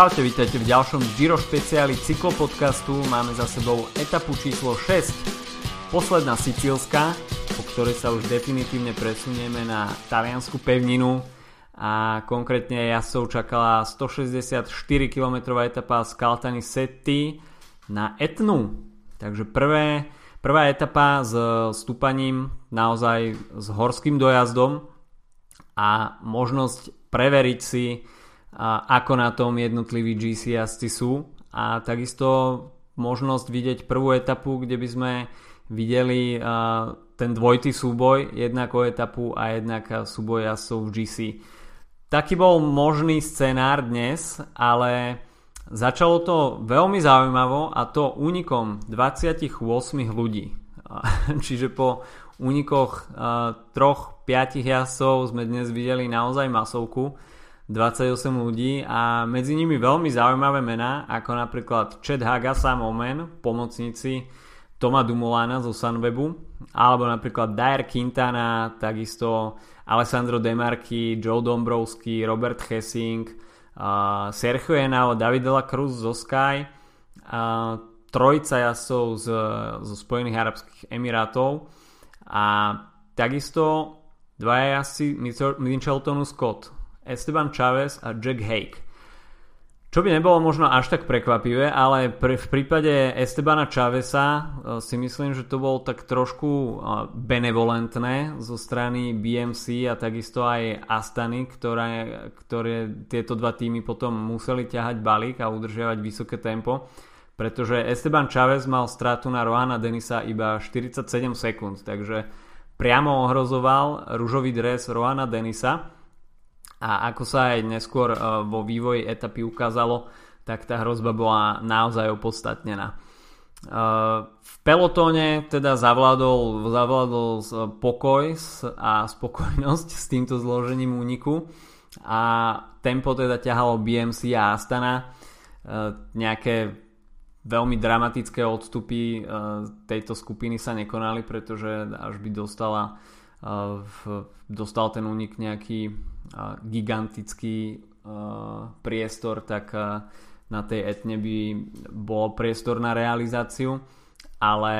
Čaute, vítajte v ďalšom Giro špeciáli cyklopodcastu. Máme za sebou etapu číslo 6, posledná Sicílska, po ktorej sa už definitívne presunieme na taliansku pevninu a konkrétne jazdcov čakala 164 km etapa z Caltani Setti na Etnu. Takže prvé, prvá etapa s stúpaním naozaj s horským dojazdom a možnosť preveriť si ako na tom jednotliví GC sú a takisto možnosť vidieť prvú etapu, kde by sme videli ten dvojitý súboj, jednak o etapu a jednak súboj jazdcov v GC. Taký bol možný scenár dnes, ale začalo to veľmi zaujímavo a to únikom 28 ľudí. Čiže po únikoch troch, piatich jazdcov sme dnes videli naozaj masovku 28 ľudí a medzi nimi veľmi zaujímavé mená, ako napríklad Chad Hagasa Omen, pomocníci Toma Dumolana zo Sunwebu, alebo napríklad Dyer Quintana, takisto Alessandro Demarchi, Joe Dombrowski, Robert Hessing, uh, Sergio Henao, David de Cruz zo Sky, uh, trojica jazdcov z, zo Spojených Arabských Emirátov a takisto dvaja jazdci Mitcheltonu Scott Esteban Chavez a Jack Hake. Čo by nebolo možno až tak prekvapivé, ale pre, v prípade Estebana Chavesa e, si myslím, že to bolo tak trošku e, benevolentné zo strany BMC a takisto aj Astany, ktoré, ktoré tieto dva týmy potom museli ťahať balík a udržiavať vysoké tempo, pretože Esteban Chavez mal stratu na Rohana Denisa iba 47 sekúnd, takže priamo ohrozoval ružový dres Rohana Denisa a ako sa aj neskôr e, vo vývoji etapy ukázalo, tak tá hrozba bola naozaj opodstatnená. E, v pelotóne teda zavládol, zavládol pokoj a spokojnosť s týmto zložením úniku a tempo teda ťahalo BMC a Astana. E, nejaké veľmi dramatické odstupy tejto skupiny sa nekonali, pretože až by dostala dostal ten únik nejaký gigantický priestor, tak na tej etne by bol priestor na realizáciu, ale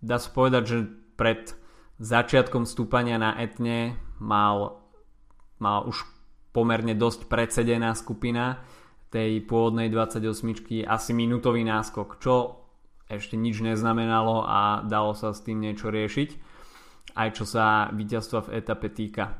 dá sa povedať, že pred začiatkom stúpania na etne mal, mal už pomerne dosť predsedená skupina tej pôvodnej 28 asi minútový náskok, čo ešte nič neznamenalo a dalo sa s tým niečo riešiť aj čo sa víťazstva v etape týka.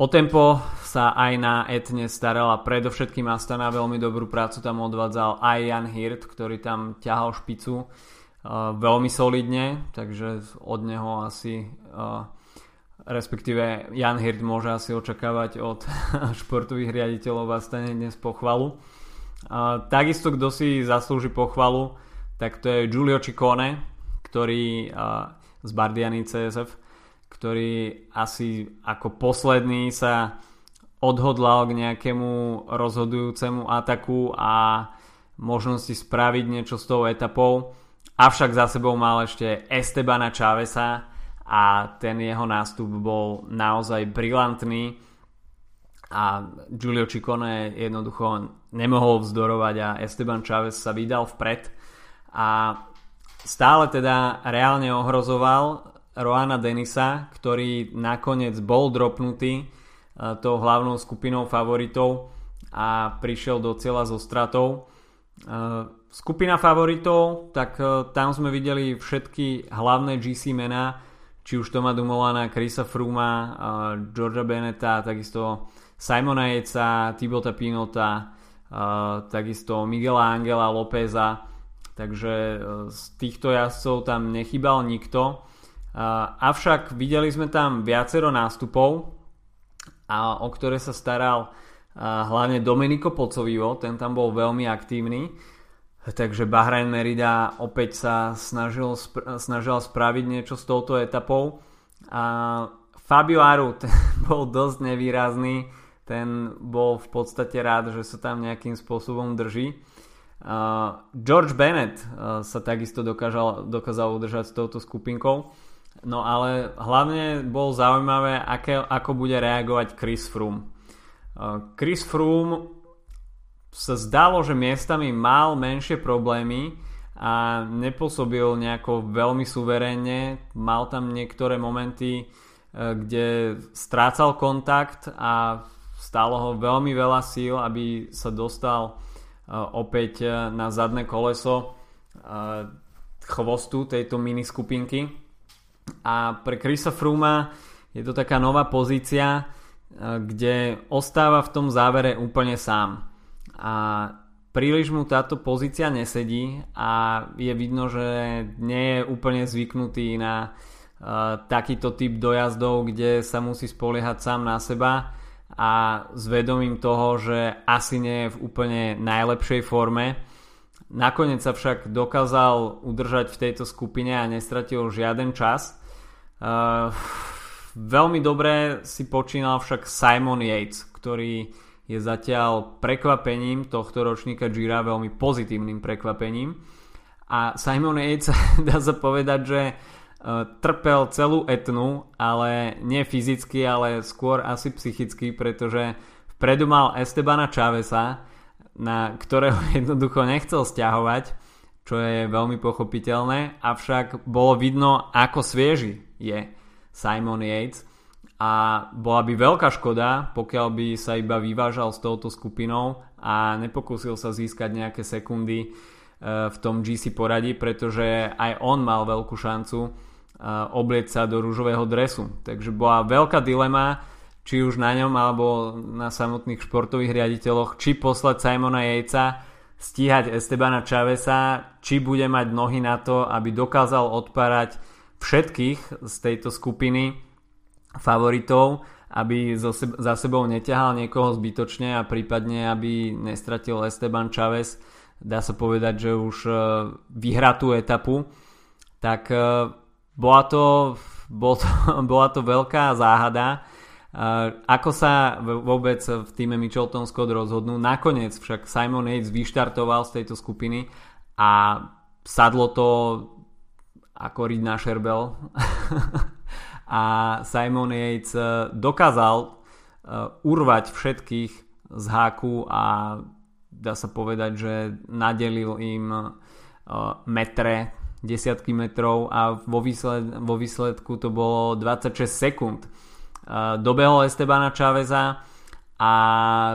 O tempo sa aj na etne starala predovšetkým Astana, veľmi dobrú prácu tam odvádzal aj Jan Hirt, ktorý tam ťahal špicu uh, veľmi solidne, takže od neho asi uh, respektíve Jan Hirt môže asi očakávať od športových riaditeľov Astane dnes pochvalu. Uh, takisto, kto si zaslúži pochvalu, tak to je Giulio Ciccone, ktorý z Bardiany CSF, ktorý asi ako posledný sa odhodlal k nejakému rozhodujúcemu ataku a možnosti spraviť niečo s tou etapou. Avšak za sebou mal ešte Estebana Čávesa a ten jeho nástup bol naozaj brilantný a Giulio Ciccone jednoducho nemohol vzdorovať a Esteban Chávez sa vydal vpred a stále teda reálne ohrozoval Roana Denisa, ktorý nakoniec bol dropnutý e, tou hlavnou skupinou favoritov a prišiel do cieľa so stratou. E, skupina favoritov, tak e, tam sme videli všetky hlavné GC mená, či už Toma Dumolana, Chrisa Fruma, Georgia Beneta, takisto Simona Jeca, Tibota Pinota, takisto Miguela Angela Lópeza, takže z týchto jazdcov tam nechybal nikto. Avšak videli sme tam viacero nástupov, a o ktoré sa staral hlavne Domenico Pocovivo, ten tam bol veľmi aktívny. Takže Bahrain Merida opäť sa snažil, snažil spraviť niečo s touto etapou. A Fabio Aru ten bol dosť nevýrazný, ten bol v podstate rád, že sa tam nejakým spôsobom drží. George Bennett sa takisto dokázal, dokázal udržať s touto skupinkou. No ale hlavne bol zaujímavé, aké, ako bude reagovať Chris Froome. Chris Froome sa zdalo, že miestami mal menšie problémy a nepôsobil nejako veľmi suverénne. Mal tam niektoré momenty, e, kde strácal kontakt a stálo ho veľmi veľa síl, aby sa dostal e, opäť na zadné koleso chvostu tejto mini skupinky. A pre Chrisa Fruma je to taká nová pozícia, kde ostáva v tom závere úplne sám a príliš mu táto pozícia nesedí a je vidno, že nie je úplne zvyknutý na uh, takýto typ dojazdov, kde sa musí spoliehať sám na seba a s vedomím toho, že asi nie je v úplne najlepšej forme. Nakoniec sa však dokázal udržať v tejto skupine a nestratil žiaden čas. Uh, veľmi dobre si počínal však Simon Yates, ktorý je zatiaľ prekvapením tohto ročníka Gira, veľmi pozitívnym prekvapením. A Simon Yates, dá sa povedať, že e, trpel celú etnu, ale nie fyzicky, ale skôr asi psychicky, pretože vpredu mal Estebana Chavesa, na ktorého jednoducho nechcel stiahovať, čo je veľmi pochopiteľné, avšak bolo vidno, ako svieži je Simon Yates a bola by veľká škoda, pokiaľ by sa iba vyvážal s touto skupinou a nepokúsil sa získať nejaké sekundy e, v tom GC poradí, pretože aj on mal veľkú šancu e, oblieť sa do rúžového dresu. Takže bola veľká dilema, či už na ňom alebo na samotných športových riaditeľoch, či poslať Simona Jejca, stíhať Estebana Chavesa, či bude mať nohy na to, aby dokázal odpárať všetkých z tejto skupiny favoritov, aby za sebou neťahal niekoho zbytočne a prípadne aby nestratil Esteban Chavez, dá sa povedať, že už e, vyhrá tú etapu, tak e, bola to, bol to, bola to veľká záhada. E, ako sa vôbec v týme Michelton Scott rozhodnú? Nakoniec však Simon Yates vyštartoval z tejto skupiny a sadlo to ako riť na šerbel a Simon Yates eh, dokázal eh, urvať všetkých z háku a dá sa povedať, že nadelil im eh, metre, desiatky metrov a vo výsledku to bolo 26 sekúnd. Dobehol Estebana Chaveza a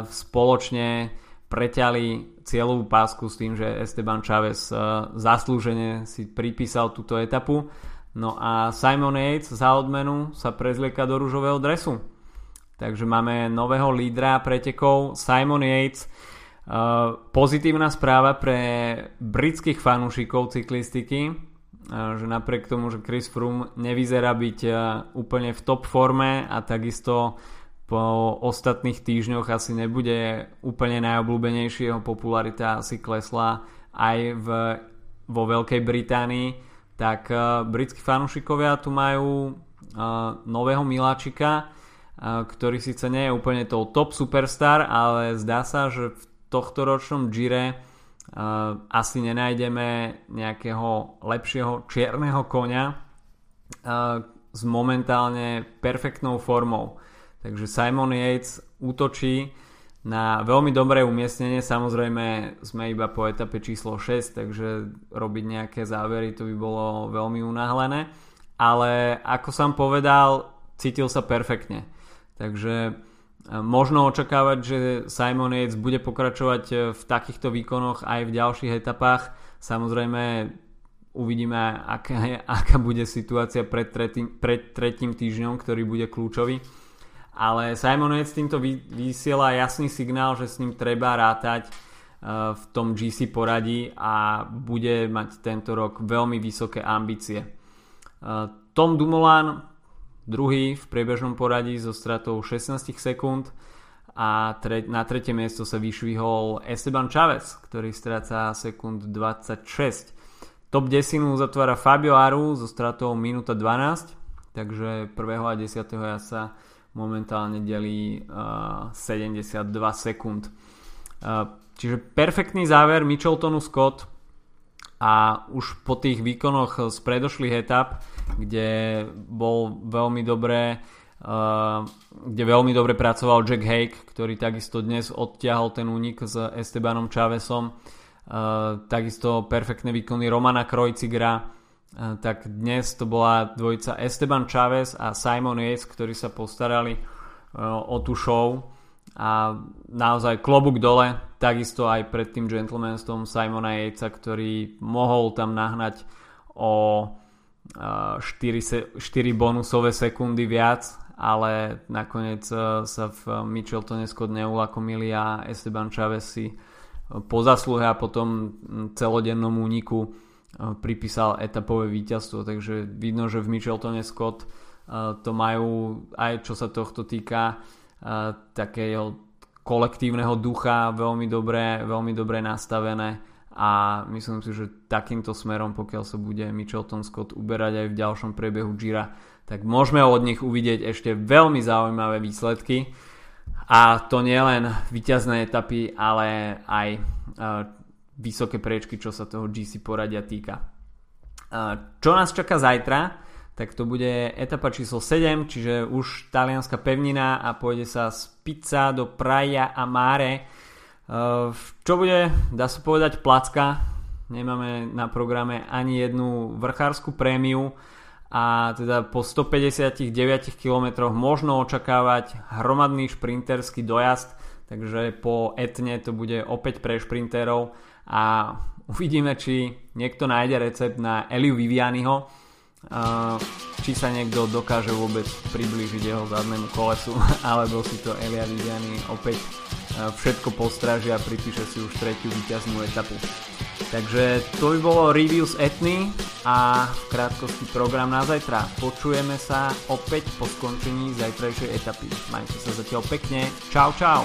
spoločne preťali cieľovú pásku s tým, že Esteban Chavez zaslúžene si pripísal túto etapu No a Simon Yates za odmenu sa prezlieka do rúžového dresu. Takže máme nového lídra pretekov Simon Yates. Uh, pozitívna správa pre britských fanúšikov cyklistiky, že napriek tomu, že Chris Froome nevyzerá byť uh, úplne v top forme a takisto po ostatných týždňoch asi nebude úplne najobľúbenejší, jeho popularita asi klesla aj v, vo Veľkej Británii tak uh, britskí fanúšikovia tu majú uh, nového miláčika, ktorý síce nie je úplne tou top superstar, ale zdá sa, že v tohto ročnom Gire asi nenájdeme nejakého lepšieho čierneho konia uh, s momentálne perfektnou formou. Takže Simon Yates útočí na veľmi dobré umiestnenie. Samozrejme sme iba po etape číslo 6, takže robiť nejaké závery to by bolo veľmi unáhlené. Ale ako som povedal, cítil sa perfektne. Takže možno očakávať, že Simon Yates bude pokračovať e, v takýchto výkonoch aj v ďalších etapách. Samozrejme uvidíme, aká, aká bude situácia pred tretím, pred tretím týždňom, ktorý bude kľúčový ale Simon Yates týmto vysiela jasný signál, že s ním treba rátať e, v tom GC poradí a bude mať tento rok veľmi vysoké ambície. E, Tom Dumoulin druhý v priebežnom poradí so stratou 16 sekúnd a tre- na tretie miesto sa vyšvihol Esteban Chavez, ktorý stráca sekúnd 26. Top 10 uzatvára Fabio Aru so stratou minúta 12, takže 1. a 10. ja sa momentálne delí uh, 72 sekúnd. Uh, čiže perfektný záver Micheltonu Scott a už po tých výkonoch z predošlých etap, kde bol veľmi dobre kde veľmi dobre pracoval Jack Hake, ktorý takisto dnes odtiahol ten únik s Estebanom Chavezom. Takisto perfektné výkony Romana Krojcigra, tak dnes to bola dvojica Esteban Chavez a Simon Yates, ktorí sa postarali o tú show a naozaj klobúk dole, takisto aj pred tým gentlemanstvom Simona Yatesa, ktorý mohol tam nahnať o 4, 4 bonusové sekundy viac, ale nakoniec e, sa v Mitcheltone Scott neulakomili a Esteban Chavez si po zasluhe a potom celodennom úniku e, pripísal etapové víťazstvo, takže vidno, že v Mitcheltone Scott e, to majú aj čo sa tohto týka takého kolektívneho ducha veľmi dobre, veľmi dobre nastavené a myslím si, že takýmto smerom, pokiaľ sa bude Michelton Scott uberať aj v ďalšom priebehu Gira, tak môžeme od nich uvidieť ešte veľmi zaujímavé výsledky a to nie len víťazné etapy, ale aj vysoké priečky, čo sa toho GC poradia týka. Čo nás čaká zajtra? Tak to bude etapa číslo 7, čiže už talianská pevnina a pôjde sa z pizza do Praia a Mare. E, čo bude, dá sa povedať, placka. Nemáme na programe ani jednu vrchárskú prémiu a teda po 159 km možno očakávať hromadný šprinterský dojazd, takže po etne to bude opäť pre šprinterov a uvidíme, či niekto nájde recept na Eliu Vivianiho, či sa niekto dokáže vôbec priblížiť jeho zadnému kolesu, alebo si to Elia Viviani opäť všetko postraží a pripíše si už tretiu víťaznú etapu. Takže to by bolo review z Etny a v krátkosti program na zajtra. Počujeme sa opäť po skončení zajtrajšej etapy. Majte sa zatiaľ pekne. Čau čau.